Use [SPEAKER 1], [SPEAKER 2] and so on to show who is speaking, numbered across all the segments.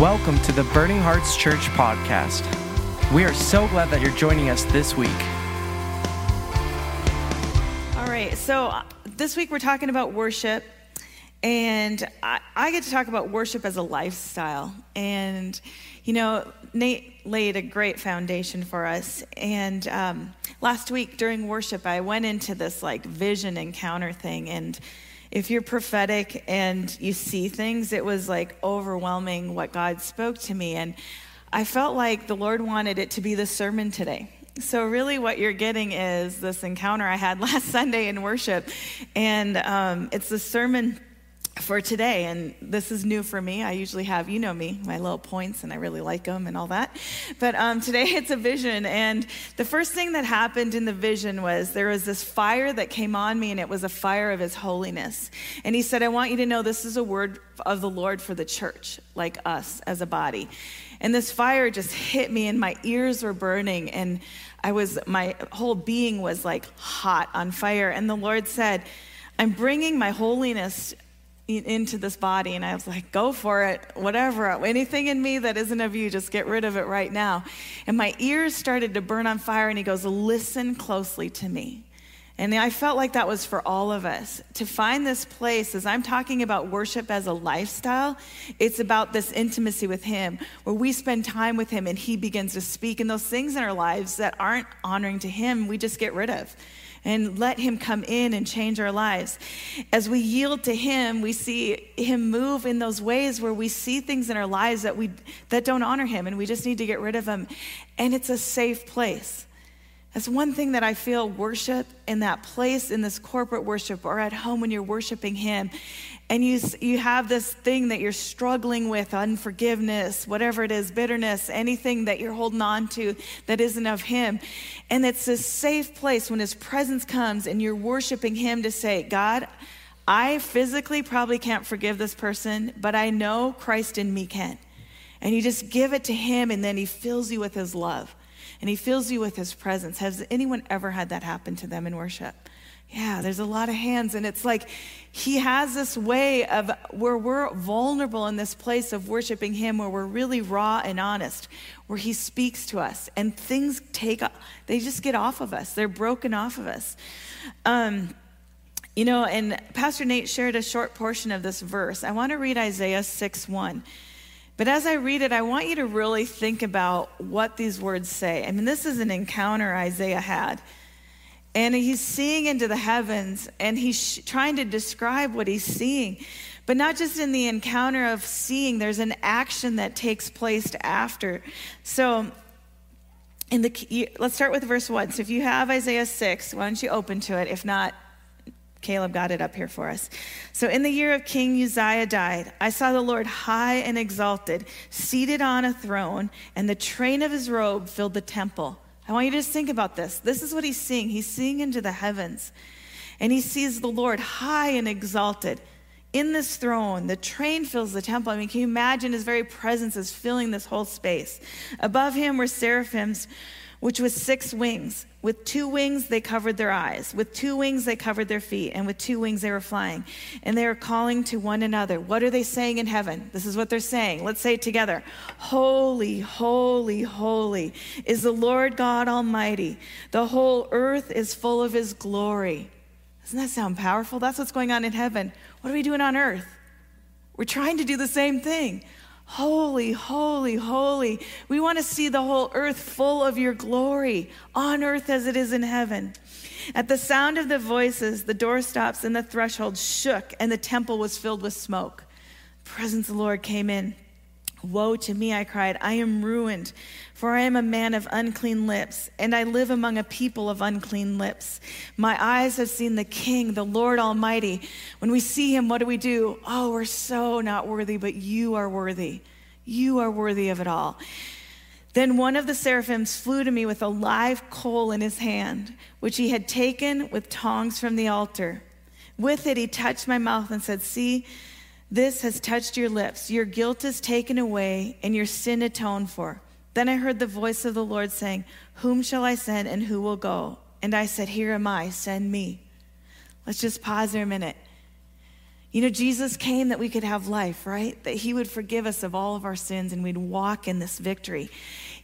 [SPEAKER 1] Welcome to the Burning Hearts Church podcast. We are so glad that you're joining us this week.
[SPEAKER 2] All right, so uh, this week we're talking about worship, and I, I, get to talk about worship as a lifestyle. And, you know, Nate laid a great foundation for us. And um, last week during worship, I went into this like vision encounter thing, and if you're prophetic and you see things, it was like overwhelming what God spoke to me. And I felt like the Lord wanted it to be the sermon today. So, really, what you're getting is this encounter I had last Sunday in worship. And um, it's the sermon for today. And this is new for me. I usually have, you know me, my little points, and I really like them and all that. But um, today it's a vision. And the first thing that happened in the vision was there was this fire that came on me, and it was a fire of His holiness. And He said, I want you to know this is a word of the Lord for the church, like us as a body. And this fire just hit me, and my ears were burning. And I was, my whole being was like hot on fire. And the Lord said, I'm bringing my holiness into this body. And I was like, go for it, whatever. Anything in me that isn't of you, just get rid of it right now. And my ears started to burn on fire. And he goes, listen closely to me. And I felt like that was for all of us to find this place as I'm talking about worship as a lifestyle. It's about this intimacy with Him where we spend time with Him and He begins to speak. And those things in our lives that aren't honoring to Him, we just get rid of and let Him come in and change our lives. As we yield to Him, we see Him move in those ways where we see things in our lives that, we, that don't honor Him and we just need to get rid of them. And it's a safe place. That's one thing that I feel worship in that place, in this corporate worship or at home when you're worshiping Him, and you, you have this thing that you're struggling with unforgiveness, whatever it is, bitterness, anything that you're holding on to that isn't of Him. And it's a safe place when His presence comes and you're worshiping Him to say, God, I physically probably can't forgive this person, but I know Christ in me can. And you just give it to Him, and then He fills you with His love and He fills you with His presence. Has anyone ever had that happen to them in worship? Yeah, there's a lot of hands, and it's like he has this way of where we're vulnerable in this place of worshiping him, where we're really raw and honest, where he speaks to us, and things take, they just get off of us. They're broken off of us. Um, you know, and Pastor Nate shared a short portion of this verse. I want to read Isaiah 6 1. But as I read it, I want you to really think about what these words say. I mean, this is an encounter Isaiah had and he's seeing into the heavens and he's trying to describe what he's seeing. But not just in the encounter of seeing, there's an action that takes place after. So, in the let's start with verse 1. So if you have Isaiah 6, why don't you open to it? If not, Caleb got it up here for us. So, in the year of King Uzziah died, I saw the Lord high and exalted, seated on a throne, and the train of his robe filled the temple. I want you to just think about this. This is what he's seeing. He's seeing into the heavens, and he sees the Lord high and exalted in this throne. The train fills the temple. I mean, can you imagine his very presence is filling this whole space? Above him were seraphims which was six wings. With two wings, they covered their eyes. With two wings, they covered their feet. And with two wings, they were flying. And they were calling to one another. What are they saying in heaven? This is what they're saying. Let's say it together Holy, holy, holy is the Lord God Almighty. The whole earth is full of his glory. Doesn't that sound powerful? That's what's going on in heaven. What are we doing on earth? We're trying to do the same thing. Holy, holy, holy. We want to see the whole earth full of your glory, on earth as it is in heaven. At the sound of the voices, the doorstops and the threshold shook, and the temple was filled with smoke. The presence of the Lord came in. Woe to me, I cried. I am ruined, for I am a man of unclean lips, and I live among a people of unclean lips. My eyes have seen the King, the Lord Almighty. When we see him, what do we do? Oh, we're so not worthy, but you are worthy. You are worthy of it all. Then one of the seraphims flew to me with a live coal in his hand, which he had taken with tongs from the altar. With it, he touched my mouth and said, See, this has touched your lips. Your guilt is taken away and your sin atoned for. Then I heard the voice of the Lord saying, Whom shall I send and who will go? And I said, Here am I, send me. Let's just pause there a minute. You know, Jesus came that we could have life, right? That he would forgive us of all of our sins and we'd walk in this victory.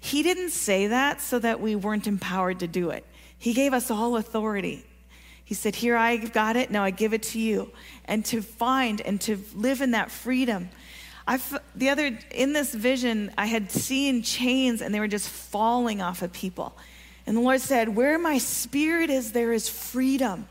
[SPEAKER 2] He didn't say that so that we weren't empowered to do it. He gave us all authority. He said, Here I've got it, now I give it to you. And to find and to live in that freedom. I the other in this vision, I had seen chains and they were just falling off of people. And the Lord said, Where my spirit is, there is freedom.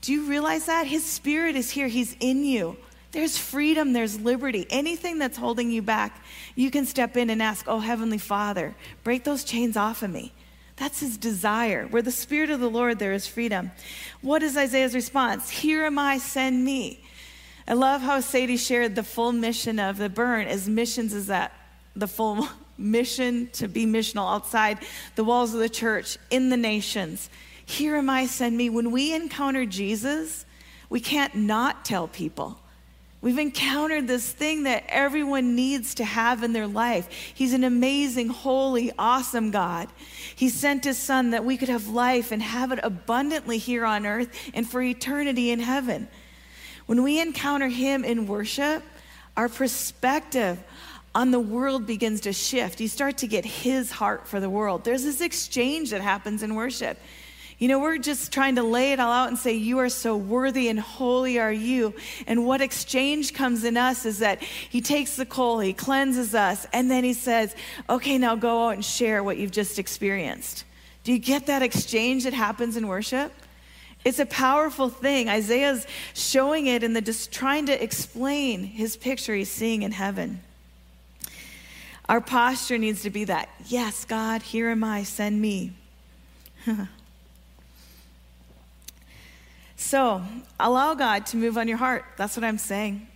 [SPEAKER 2] Do you realize that? His spirit is here, He's in you. There's freedom, there's liberty. Anything that's holding you back, you can step in and ask, Oh, Heavenly Father, break those chains off of me. That's his desire. Where the Spirit of the Lord, there is freedom. What is Isaiah's response? Here am I, send me. I love how Sadie shared the full mission of the burn as missions is that the full mission to be missional outside the walls of the church, in the nations. Here am I, send me. When we encounter Jesus, we can't not tell people. We've encountered this thing that everyone needs to have in their life. He's an amazing, holy, awesome God. He sent his son that we could have life and have it abundantly here on earth and for eternity in heaven. When we encounter him in worship, our perspective on the world begins to shift. You start to get his heart for the world. There's this exchange that happens in worship. You know, we're just trying to lay it all out and say, You are so worthy and holy are you. And what exchange comes in us is that He takes the coal, He cleanses us, and then He says, Okay, now go out and share what you've just experienced. Do you get that exchange that happens in worship? It's a powerful thing. Isaiah's showing it and just trying to explain his picture he's seeing in heaven. Our posture needs to be that, yes, God, here am I, send me. So allow God to move on your heart. That's what I'm saying.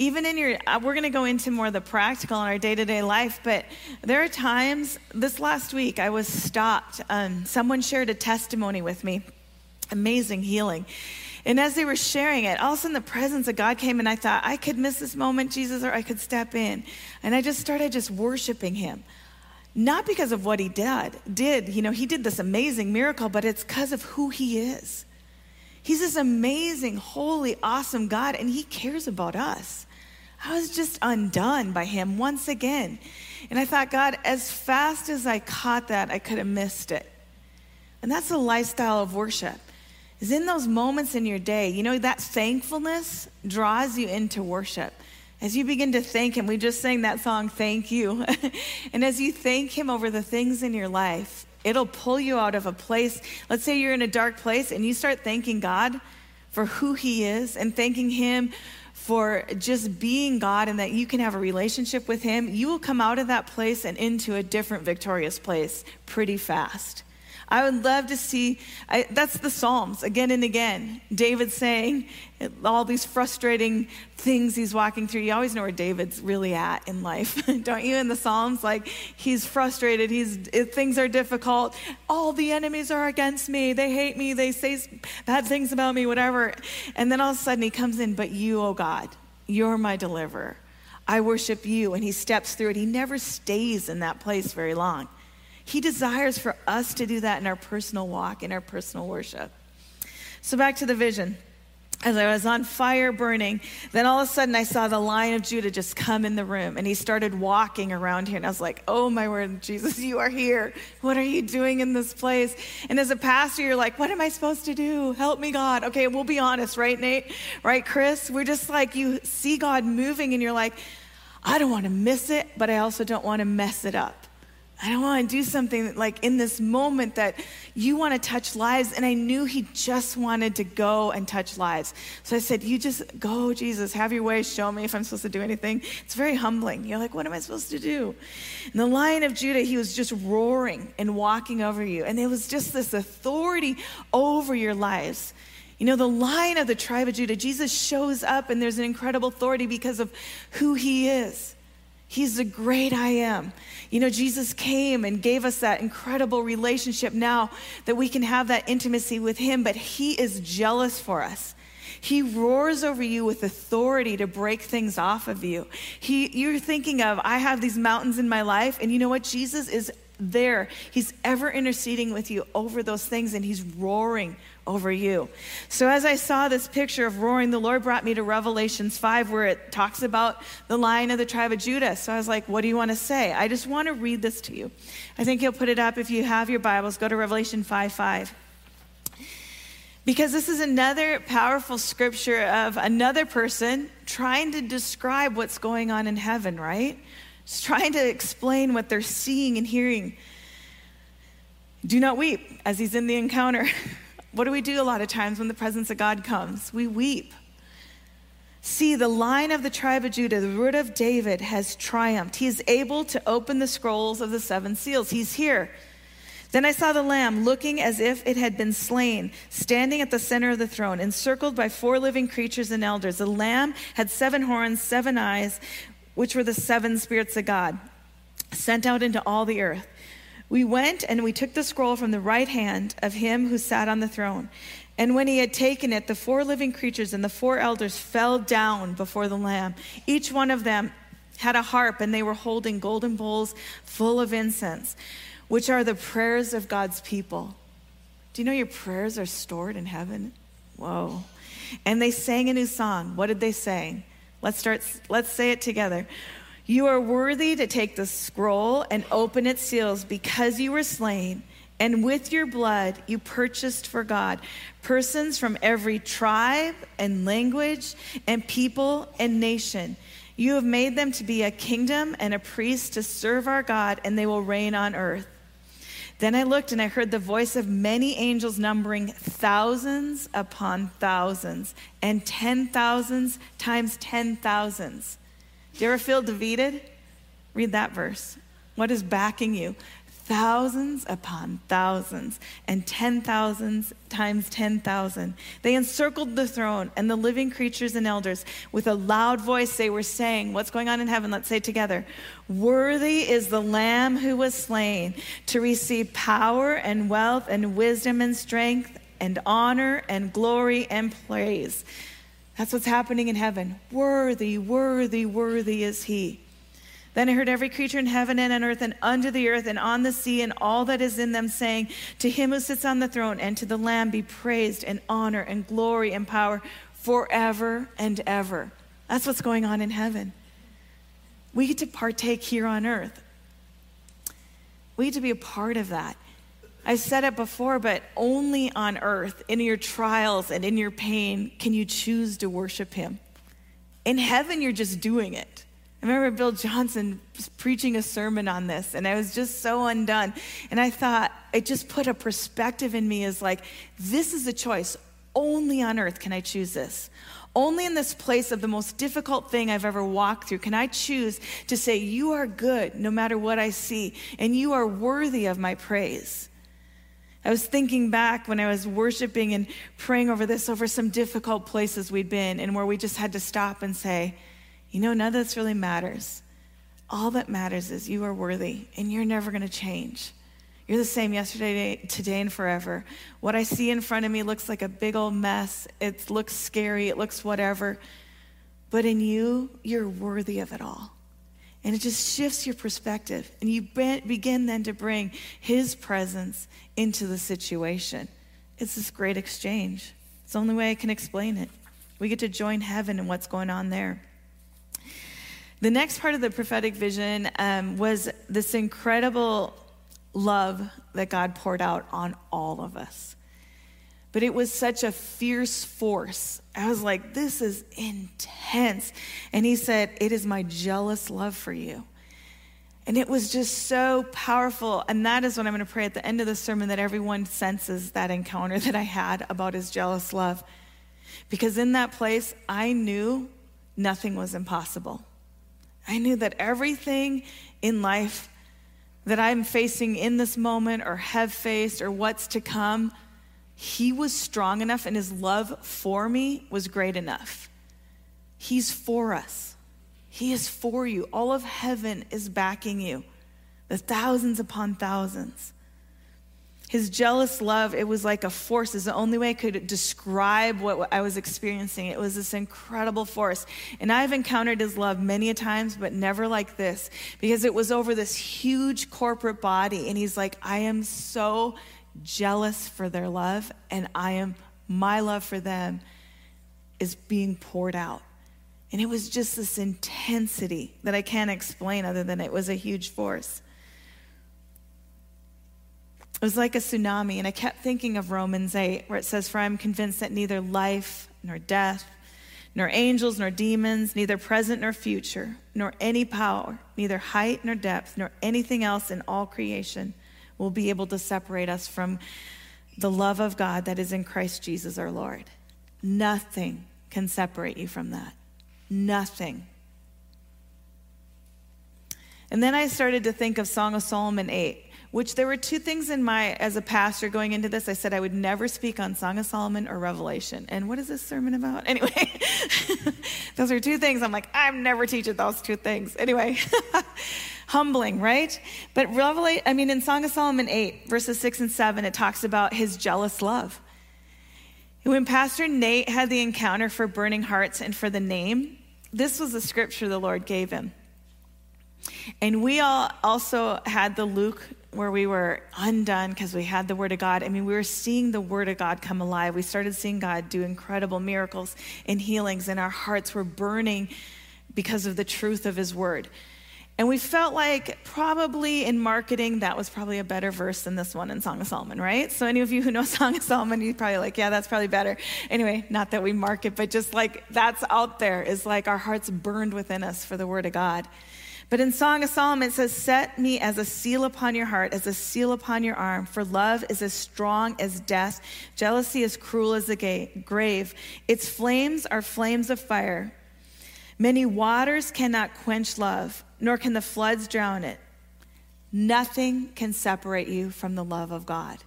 [SPEAKER 2] Even in your, uh, we're going to go into more of the practical in our day to day life, but there are times, this last week, I was stopped. Um, someone shared a testimony with me, amazing healing. And as they were sharing it, all of a sudden the presence of God came, and I thought, I could miss this moment, Jesus, or I could step in. And I just started just worshiping Him not because of what he did did you know he did this amazing miracle but it's because of who he is He's this amazing, holy, awesome God, and He cares about us. I was just undone by Him once again. And I thought, God, as fast as I caught that, I could have missed it. And that's the lifestyle of worship. Is in those moments in your day, you know, that thankfulness draws you into worship. As you begin to thank Him, we just sang that song, Thank You. and as you thank Him over the things in your life, It'll pull you out of a place. Let's say you're in a dark place and you start thanking God for who He is and thanking Him for just being God and that you can have a relationship with Him. You will come out of that place and into a different victorious place pretty fast. I would love to see, I, that's the Psalms again and again. David saying all these frustrating things he's walking through. You always know where David's really at in life, don't you? In the Psalms, like he's frustrated, he's, things are difficult. All the enemies are against me. They hate me. They say bad things about me, whatever. And then all of a sudden he comes in, but you, oh God, you're my deliverer. I worship you. And he steps through it. He never stays in that place very long. He desires for us to do that in our personal walk, in our personal worship. So, back to the vision. As I was on fire burning, then all of a sudden I saw the Lion of Judah just come in the room and he started walking around here. And I was like, oh my word, Jesus, you are here. What are you doing in this place? And as a pastor, you're like, what am I supposed to do? Help me, God. Okay, we'll be honest, right, Nate? Right, Chris? We're just like, you see God moving and you're like, I don't want to miss it, but I also don't want to mess it up. I don't want to do something like in this moment that you want to touch lives. And I knew he just wanted to go and touch lives. So I said, You just go, Jesus, have your way. Show me if I'm supposed to do anything. It's very humbling. You're like, What am I supposed to do? And the lion of Judah, he was just roaring and walking over you. And there was just this authority over your lives. You know, the lion of the tribe of Judah, Jesus shows up and there's an incredible authority because of who he is. He's the great I am. You know, Jesus came and gave us that incredible relationship now that we can have that intimacy with Him, but He is jealous for us. He roars over you with authority to break things off of you. He, you're thinking of, I have these mountains in my life, and you know what? Jesus is there. He's ever interceding with you over those things, and He's roaring over you. So, as I saw this picture of roaring, the Lord brought me to Revelations 5, where it talks about the lion of the tribe of Judah. So, I was like, what do you want to say? I just want to read this to you. I think you'll put it up if you have your Bibles. Go to Revelation 5 5. Because this is another powerful scripture of another person trying to describe what's going on in heaven, right? Just trying to explain what they're seeing and hearing. Do not weep as he's in the encounter. what do we do a lot of times when the presence of God comes? We weep. See, the lion of the tribe of Judah, the root of David, has triumphed. He is able to open the scrolls of the seven seals. He's here. Then I saw the Lamb looking as if it had been slain, standing at the center of the throne, encircled by four living creatures and elders. The Lamb had seven horns, seven eyes, which were the seven spirits of God, sent out into all the earth. We went and we took the scroll from the right hand of him who sat on the throne. And when he had taken it, the four living creatures and the four elders fell down before the Lamb. Each one of them had a harp, and they were holding golden bowls full of incense which are the prayers of God's people. Do you know your prayers are stored in heaven? Whoa. And they sang a new song. What did they say? Let's start let's say it together. You are worthy to take the scroll and open its seals because you were slain and with your blood you purchased for God persons from every tribe and language and people and nation. You have made them to be a kingdom and a priest to serve our God and they will reign on earth. Then I looked and I heard the voice of many angels numbering thousands upon thousands and ten thousands times ten thousands. Do you ever feel defeated? Read that verse. What is backing you? Thousands upon thousands and ten thousands times ten thousand. They encircled the throne and the living creatures and elders. With a loud voice, they were saying, What's going on in heaven? Let's say together Worthy is the Lamb who was slain to receive power and wealth and wisdom and strength and honor and glory and praise. That's what's happening in heaven. Worthy, worthy, worthy is he. Then I heard every creature in heaven and on earth and under the earth and on the sea and all that is in them saying, To him who sits on the throne and to the Lamb be praised and honor and glory and power forever and ever. That's what's going on in heaven. We get to partake here on earth. We get to be a part of that. I said it before, but only on earth, in your trials and in your pain, can you choose to worship Him. In heaven, you're just doing it. I remember Bill Johnson preaching a sermon on this, and I was just so undone. And I thought, it just put a perspective in me as like, this is a choice. Only on earth can I choose this. Only in this place of the most difficult thing I've ever walked through can I choose to say, You are good no matter what I see, and you are worthy of my praise. I was thinking back when I was worshiping and praying over this, over some difficult places we'd been, and where we just had to stop and say, you know, none of this really matters. All that matters is you are worthy and you're never going to change. You're the same yesterday, today, and forever. What I see in front of me looks like a big old mess. It looks scary. It looks whatever. But in you, you're worthy of it all. And it just shifts your perspective. And you begin then to bring His presence into the situation. It's this great exchange. It's the only way I can explain it. We get to join heaven in what's going on there. The next part of the prophetic vision um, was this incredible love that God poured out on all of us. But it was such a fierce force. I was like, this is intense. And he said, It is my jealous love for you. And it was just so powerful. And that is what I'm going to pray at the end of the sermon that everyone senses that encounter that I had about his jealous love. Because in that place, I knew nothing was impossible. I knew that everything in life that I'm facing in this moment or have faced or what's to come, He was strong enough and His love for me was great enough. He's for us, He is for you. All of heaven is backing you, the thousands upon thousands. His jealous love, it was like a force, is the only way I could describe what I was experiencing. It was this incredible force. And I've encountered his love many a times, but never like this, because it was over this huge corporate body. And he's like, I am so jealous for their love, and I am, my love for them is being poured out. And it was just this intensity that I can't explain other than it was a huge force. It was like a tsunami, and I kept thinking of Romans 8, where it says, For I am convinced that neither life nor death, nor angels nor demons, neither present nor future, nor any power, neither height nor depth, nor anything else in all creation will be able to separate us from the love of God that is in Christ Jesus our Lord. Nothing can separate you from that. Nothing. And then I started to think of Song of Solomon 8 which there were two things in my, as a pastor going into this, I said I would never speak on Song of Solomon or Revelation. And what is this sermon about? Anyway, those are two things. I'm like, I'm never teaching those two things. Anyway, humbling, right? But Revelation, I mean, in Song of Solomon 8, verses 6 and 7, it talks about his jealous love. When Pastor Nate had the encounter for burning hearts and for the name, this was the scripture the Lord gave him. And we all also had the Luke where we were undone because we had the Word of God. I mean, we were seeing the Word of God come alive. We started seeing God do incredible miracles and healings, and our hearts were burning because of the truth of His Word. And we felt like probably in marketing, that was probably a better verse than this one in Song of Solomon, right? So, any of you who know Song of Solomon, you're probably like, yeah, that's probably better. Anyway, not that we market, but just like that's out there is like our hearts burned within us for the Word of God. But in Song of Solomon, it says, Set me as a seal upon your heart, as a seal upon your arm, for love is as strong as death, jealousy as cruel as the grave. Its flames are flames of fire. Many waters cannot quench love, nor can the floods drown it. Nothing can separate you from the love of God.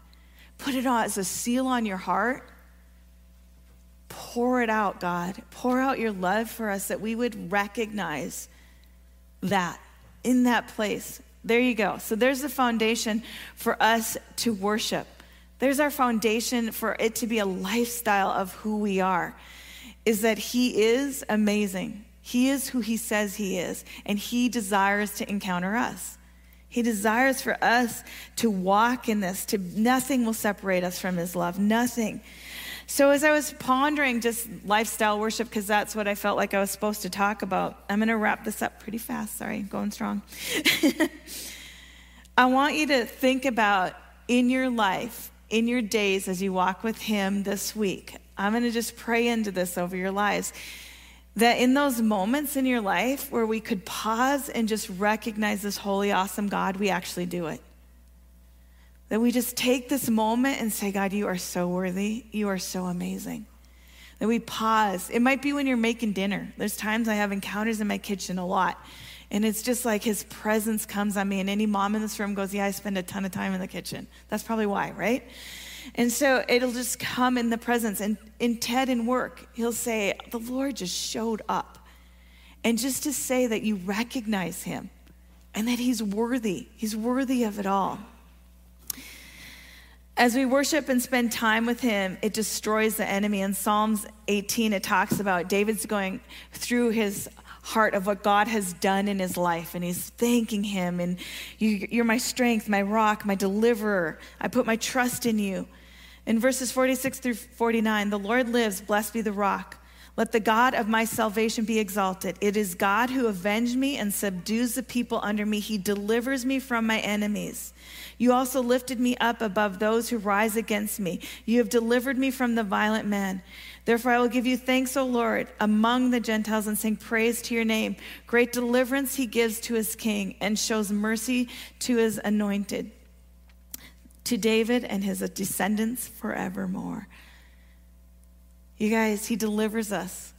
[SPEAKER 2] Put it on as a seal on your heart. Pour it out, God. Pour out your love for us that we would recognize that, in that place. There you go. So there's the foundation for us to worship. There's our foundation for it to be a lifestyle of who we are, is that He is amazing. He is who He says He is, and He desires to encounter us. He desires for us to walk in this, to nothing will separate us from His love, nothing. So, as I was pondering just lifestyle worship, because that's what I felt like I was supposed to talk about, I'm going to wrap this up pretty fast. Sorry, going strong. I want you to think about in your life, in your days as you walk with Him this week. I'm going to just pray into this over your lives. That in those moments in your life where we could pause and just recognize this holy, awesome God, we actually do it. That we just take this moment and say, God, you are so worthy. You are so amazing. That we pause. It might be when you're making dinner. There's times I have encounters in my kitchen a lot. And it's just like his presence comes on me. And any mom in this room goes, Yeah, I spend a ton of time in the kitchen. That's probably why, right? And so it'll just come in the presence. And in Ted and work, he'll say, The Lord just showed up. And just to say that you recognize him and that he's worthy, he's worthy of it all. As we worship and spend time with him, it destroys the enemy. In Psalms 18, it talks about David's going through his heart of what God has done in his life, and he's thanking him. And you, are my strength, my rock, my deliverer. I put my trust in you. In verses 46 through 49, the Lord lives, blessed be the rock. Let the God of my salvation be exalted. It is God who avenged me and subdues the people under me. He delivers me from my enemies. You also lifted me up above those who rise against me. You have delivered me from the violent man. Therefore, I will give you thanks, O Lord, among the Gentiles and sing praise to your name. Great deliverance he gives to his king and shows mercy to his anointed, to David and his descendants forevermore. You guys, He delivers us.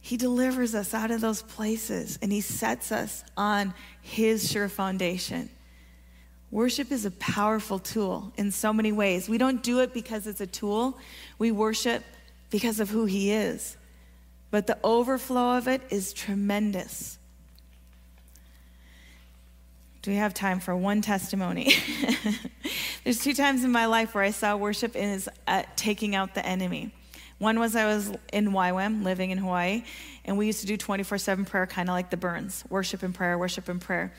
[SPEAKER 2] He delivers us out of those places and He sets us on His sure foundation. Worship is a powerful tool in so many ways. We don't do it because it's a tool, we worship because of who He is. But the overflow of it is tremendous. Do we have time for one testimony? There's two times in my life where I saw worship is uh, taking out the enemy. One was I was in YWAM, living in Hawaii, and we used to do 24 7 prayer, kind of like the Burns worship and prayer, worship and prayer.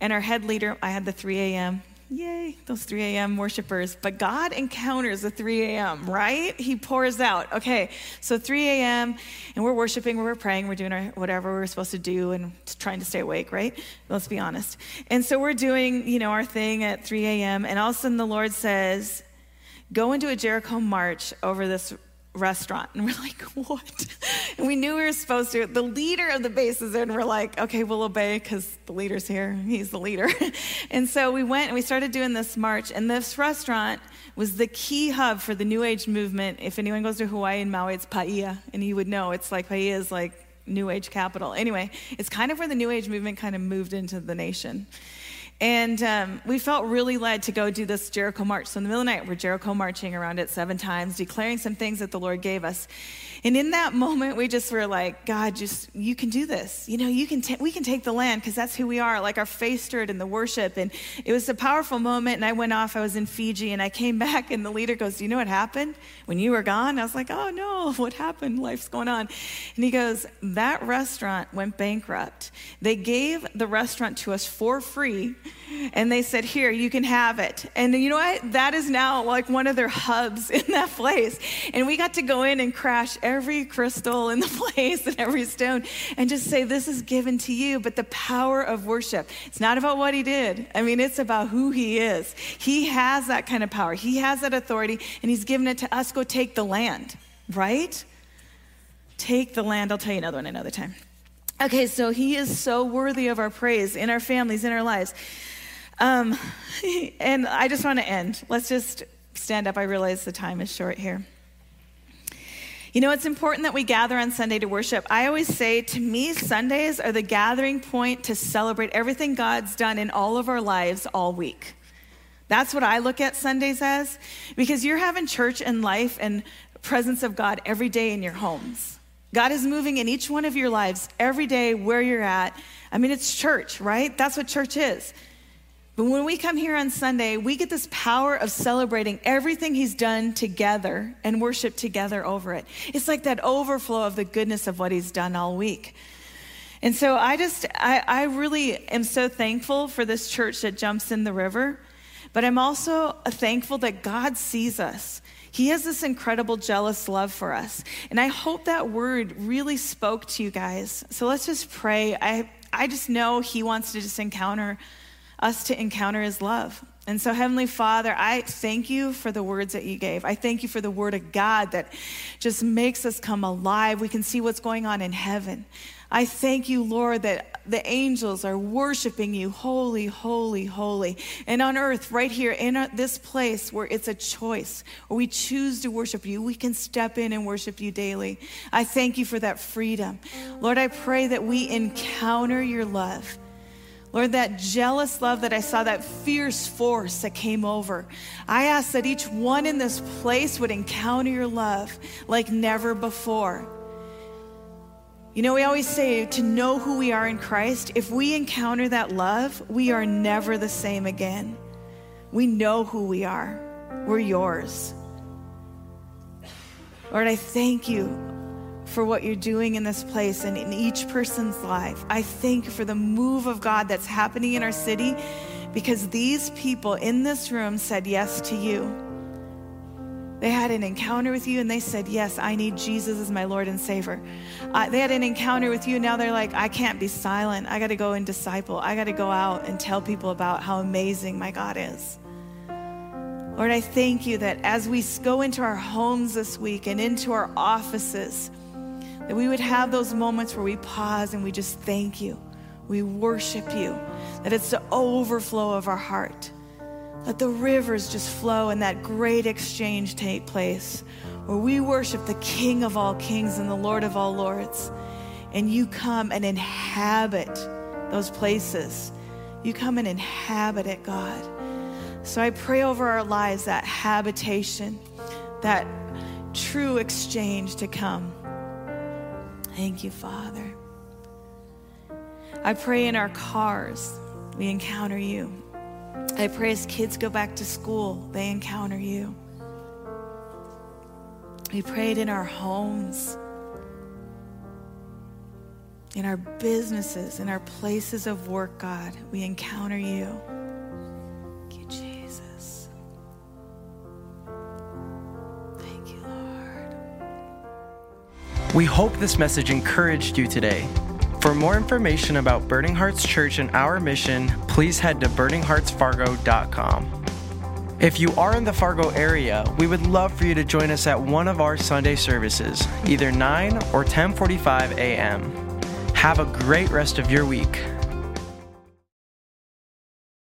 [SPEAKER 2] And our head leader, I had the 3 a.m. Yay, those 3 a.m. worshipers. But God encounters the 3 a.m., right? He pours out. Okay, so 3 a.m., and we're worshiping, we're praying, we're doing our, whatever we're supposed to do and trying to stay awake, right? Let's be honest. And so we're doing, you know, our thing at 3 a.m., and all of a sudden the Lord says, Go into a Jericho march over this restaurant. And we're like, what? And we knew we were supposed to. The leader of the base is and we're like, okay, we'll obey because the leader's here. He's the leader. and so we went and we started doing this march. And this restaurant was the key hub for the New Age movement. If anyone goes to Hawaii and Maui, it's Paia. And you would know it's like Paia is like New Age capital. Anyway, it's kind of where the New Age movement kind of moved into the nation. And um, we felt really led to go do this Jericho march. So in the middle of the night, we're Jericho marching around it seven times, declaring some things that the Lord gave us. And in that moment, we just were like, God, just you can do this. You know, you can ta- we can take the land because that's who we are. Like our faith stirred in the worship, and it was a powerful moment. And I went off. I was in Fiji, and I came back, and the leader goes, "Do you know what happened when you were gone?" I was like, "Oh no, what happened? Life's going on." And he goes, "That restaurant went bankrupt. They gave the restaurant to us for free." And they said, Here, you can have it. And you know what? That is now like one of their hubs in that place. And we got to go in and crash every crystal in the place and every stone and just say, This is given to you. But the power of worship, it's not about what he did. I mean, it's about who he is. He has that kind of power, he has that authority, and he's given it to us. Go take the land, right? Take the land. I'll tell you another one another time. Okay, so he is so worthy of our praise in our families, in our lives. Um, and I just want to end. Let's just stand up. I realize the time is short here. You know, it's important that we gather on Sunday to worship. I always say, to me, Sundays are the gathering point to celebrate everything God's done in all of our lives all week. That's what I look at Sundays as, because you're having church and life and presence of God every day in your homes. God is moving in each one of your lives every day where you're at. I mean, it's church, right? That's what church is. But when we come here on Sunday, we get this power of celebrating everything He's done together and worship together over it. It's like that overflow of the goodness of what He's done all week. And so I just, I, I really am so thankful for this church that jumps in the river, but I'm also thankful that God sees us. He has this incredible jealous love for us. And I hope that word really spoke to you guys. So let's just pray. I, I just know He wants to just encounter us to encounter his love. And so, Heavenly Father, I thank you for the words that you gave. I thank you for the word of God that just makes us come alive. We can see what's going on in heaven. I thank you, Lord, that the angels are worshiping you, holy, holy, holy. And on earth, right here in uh, this place where it's a choice, where we choose to worship you, we can step in and worship you daily. I thank you for that freedom. Lord, I pray that we encounter your love Lord, that jealous love that I saw, that fierce force that came over, I ask that each one in this place would encounter your love like never before. You know, we always say to know who we are in Christ, if we encounter that love, we are never the same again. We know who we are, we're yours. Lord, I thank you for what you're doing in this place and in each person's life. I thank you for the move of God that's happening in our city because these people in this room said yes to you. They had an encounter with you and they said, Yes, I need Jesus as my Lord and Savior. Uh, they had an encounter with you now they're like, I can't be silent. I got to go and disciple. I got to go out and tell people about how amazing my God is. Lord, I thank you that as we go into our homes this week and into our offices, that we would have those moments where we pause and we just thank you. We worship you. That it's the overflow of our heart. Let the rivers just flow and that great exchange take place where we worship the King of all kings and the Lord of all lords. And you come and inhabit those places. You come and inhabit it, God. So I pray over our lives that habitation, that true exchange to come. Thank you, Father. I pray in our cars we encounter you. I pray as kids go back to school, they encounter you. We pray it in our homes, in our businesses, in our places of work, God. We encounter you. Thank you, Jesus. Thank you, Lord.
[SPEAKER 1] We hope this message encouraged you today. For more information about Burning Hearts Church and our mission, please head to burningheartsfargo.com. If you are in the Fargo area, we would love for you to join us at one of our Sunday services, either 9 or 10:45 a.m. Have a great rest of your week.